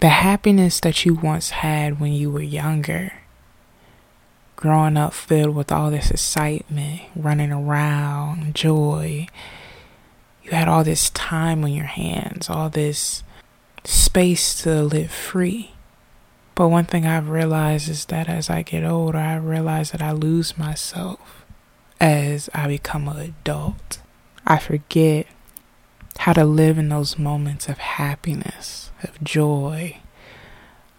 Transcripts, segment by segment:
the happiness that you once had when you were younger, growing up filled with all this excitement, running around, joy. You had all this time on your hands, all this space to live free. But one thing I've realized is that as I get older, I realize that I lose myself as I become an adult. I forget how to live in those moments of happiness, of joy,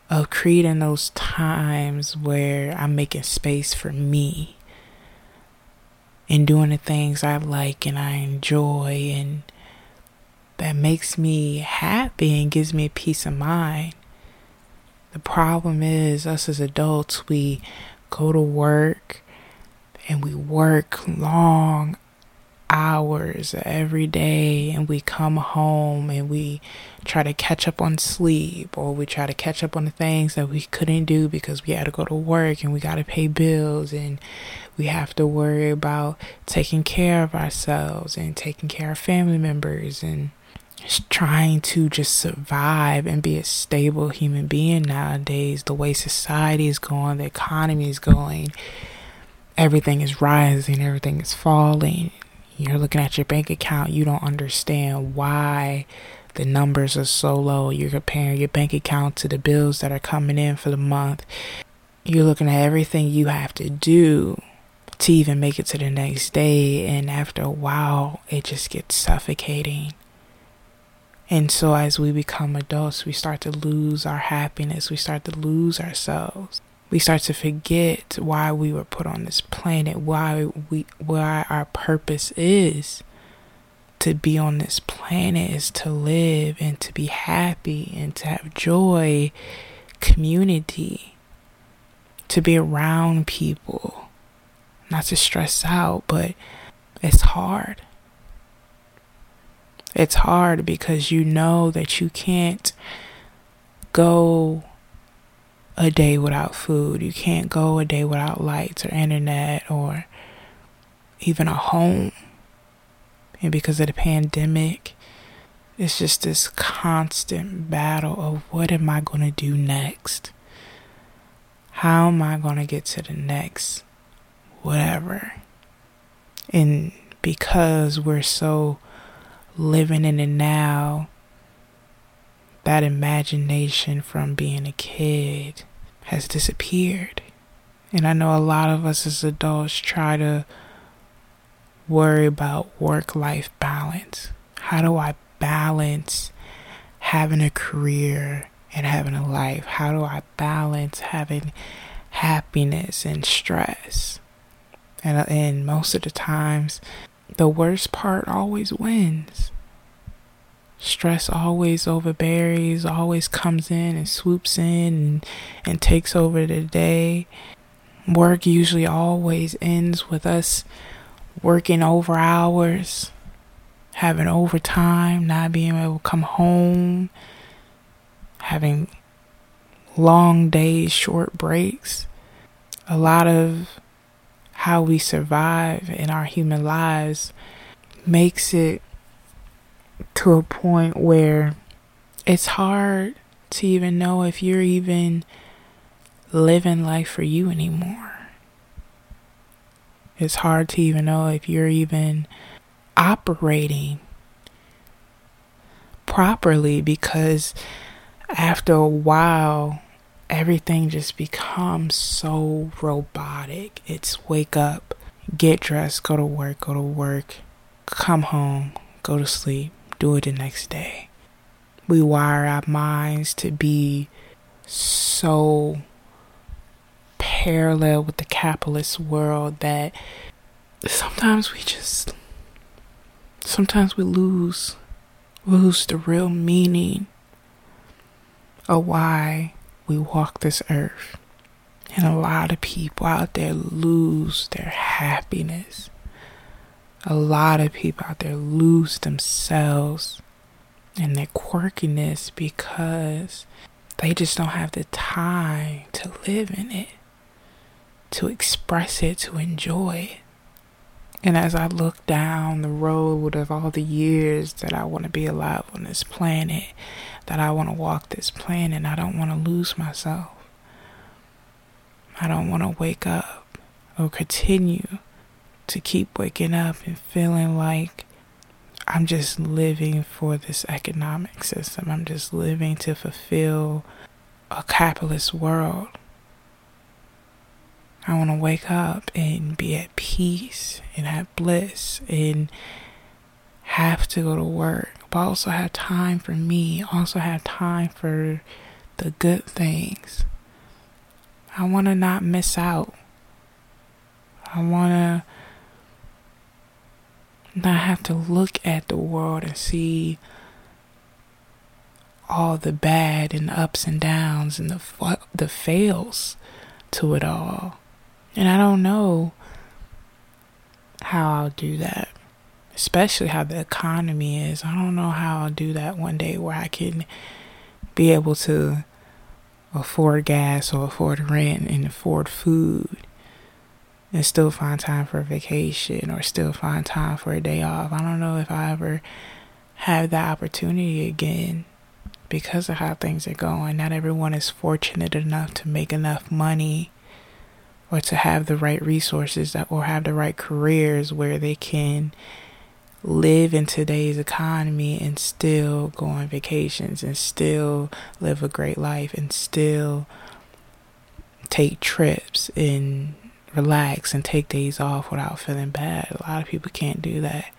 of creating those times where I'm making space for me and doing the things I like and I enjoy and that makes me happy and gives me peace of mind. The problem is, us as adults, we go to work and we work long hours every day and we come home and we try to catch up on sleep or we try to catch up on the things that we couldn't do because we had to go to work and we got to pay bills and we have to worry about taking care of ourselves and taking care of family members and trying to just survive and be a stable human being nowadays. The way society is going the economy is going everything is rising everything is falling you're looking at your bank account, you don't understand why the numbers are so low. You're comparing your bank account to the bills that are coming in for the month. You're looking at everything you have to do to even make it to the next day. And after a while, it just gets suffocating. And so, as we become adults, we start to lose our happiness, we start to lose ourselves we start to forget why we were put on this planet, why we why our purpose is to be on this planet is to live and to be happy and to have joy, community, to be around people, not to stress out, but it's hard. It's hard because you know that you can't go a day without food. You can't go a day without lights or internet or even a home. And because of the pandemic, it's just this constant battle of what am I going to do next? How am I going to get to the next whatever? And because we're so living in the now, that imagination from being a kid has disappeared. And I know a lot of us as adults try to worry about work life balance. How do I balance having a career and having a life? How do I balance having happiness and stress? And, and most of the times, the worst part always wins. Stress always overbears, always comes in and swoops in and, and takes over the day. Work usually always ends with us working over hours, having overtime, not being able to come home, having long days, short breaks. A lot of how we survive in our human lives makes it to a point where it's hard to even know if you're even living life for you anymore. It's hard to even know if you're even operating properly because after a while, everything just becomes so robotic. It's wake up, get dressed, go to work, go to work, come home, go to sleep, do it the next day. We wire our minds to be so parallel with the capitalist world that sometimes we just sometimes we lose lose the real meaning of why we walk this earth. And a lot of people out there lose their happiness a lot of people out there lose themselves and their quirkiness because they just don't have the time to live in it, to express it, to enjoy it. And as I look down the road of all the years that I want to be alive on this planet, that I want to walk this planet, I don't want to lose myself. I don't want to wake up or continue to keep waking up and feeling like I'm just living for this economic system. I'm just living to fulfill a capitalist world. I want to wake up and be at peace and have bliss and have to go to work, but also have time for me, also have time for the good things. I want to not miss out. I want to not have to look at the world and see all the bad and the ups and downs and the the fails to it all. And I don't know how I'll do that. Especially how the economy is. I don't know how I'll do that one day where I can be able to afford gas or afford rent and afford food and still find time for a vacation or still find time for a day off. I don't know if I ever have that opportunity again because of how things are going. Not everyone is fortunate enough to make enough money or to have the right resources or have the right careers where they can live in today's economy and still go on vacations and still live a great life and still take trips and relax and take days off without feeling bad. A lot of people can't do that.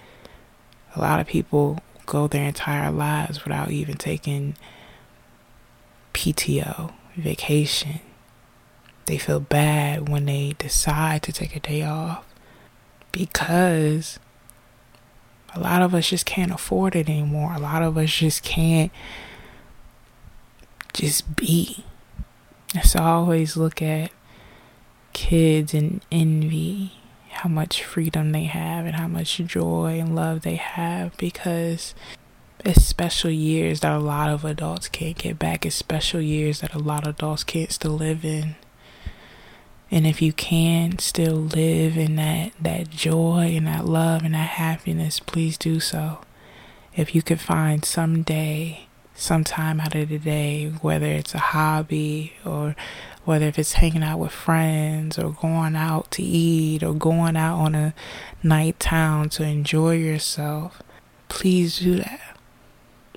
A lot of people go their entire lives without even taking PTO, vacation. They feel bad when they decide to take a day off because a lot of us just can't afford it anymore. A lot of us just can't just be. So I always look at kids and envy how much freedom they have and how much joy and love they have because it's special years that a lot of adults can't get back. It's special years that a lot of adults can't still live in. And if you can still live in that, that joy and that love and that happiness, please do so. If you could find some day, some time out of the day, whether it's a hobby or whether if it's hanging out with friends or going out to eat or going out on a night town to enjoy yourself, please do that.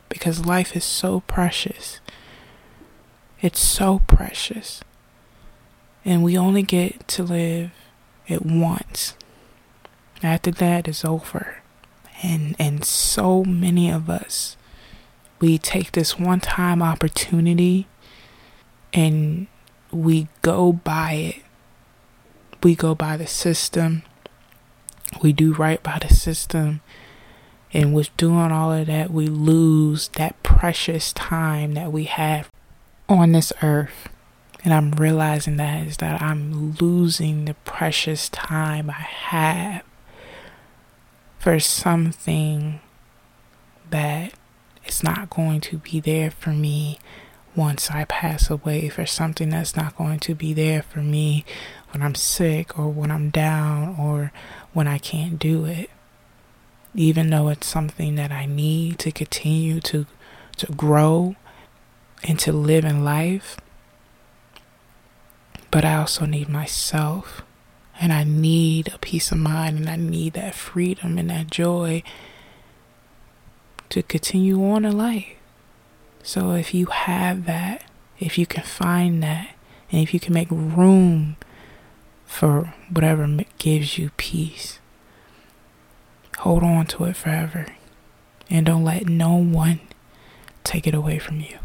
Because life is so precious. It's so precious. And we only get to live it once. After that, it's over. And and so many of us we take this one time opportunity and we go by it. We go by the system. We do right by the system. And with doing all of that, we lose that precious time that we have on this earth. And I'm realizing that is that I'm losing the precious time I have for something that is not going to be there for me once I pass away, for something that's not going to be there for me when I'm sick or when I'm down or when I can't do it. Even though it's something that I need to continue to to grow and to live in life, but I also need myself. And I need a peace of mind and I need that freedom and that joy to continue on in life. So if you have that, if you can find that, and if you can make room for whatever gives you peace, hold on to it forever. And don't let no one take it away from you.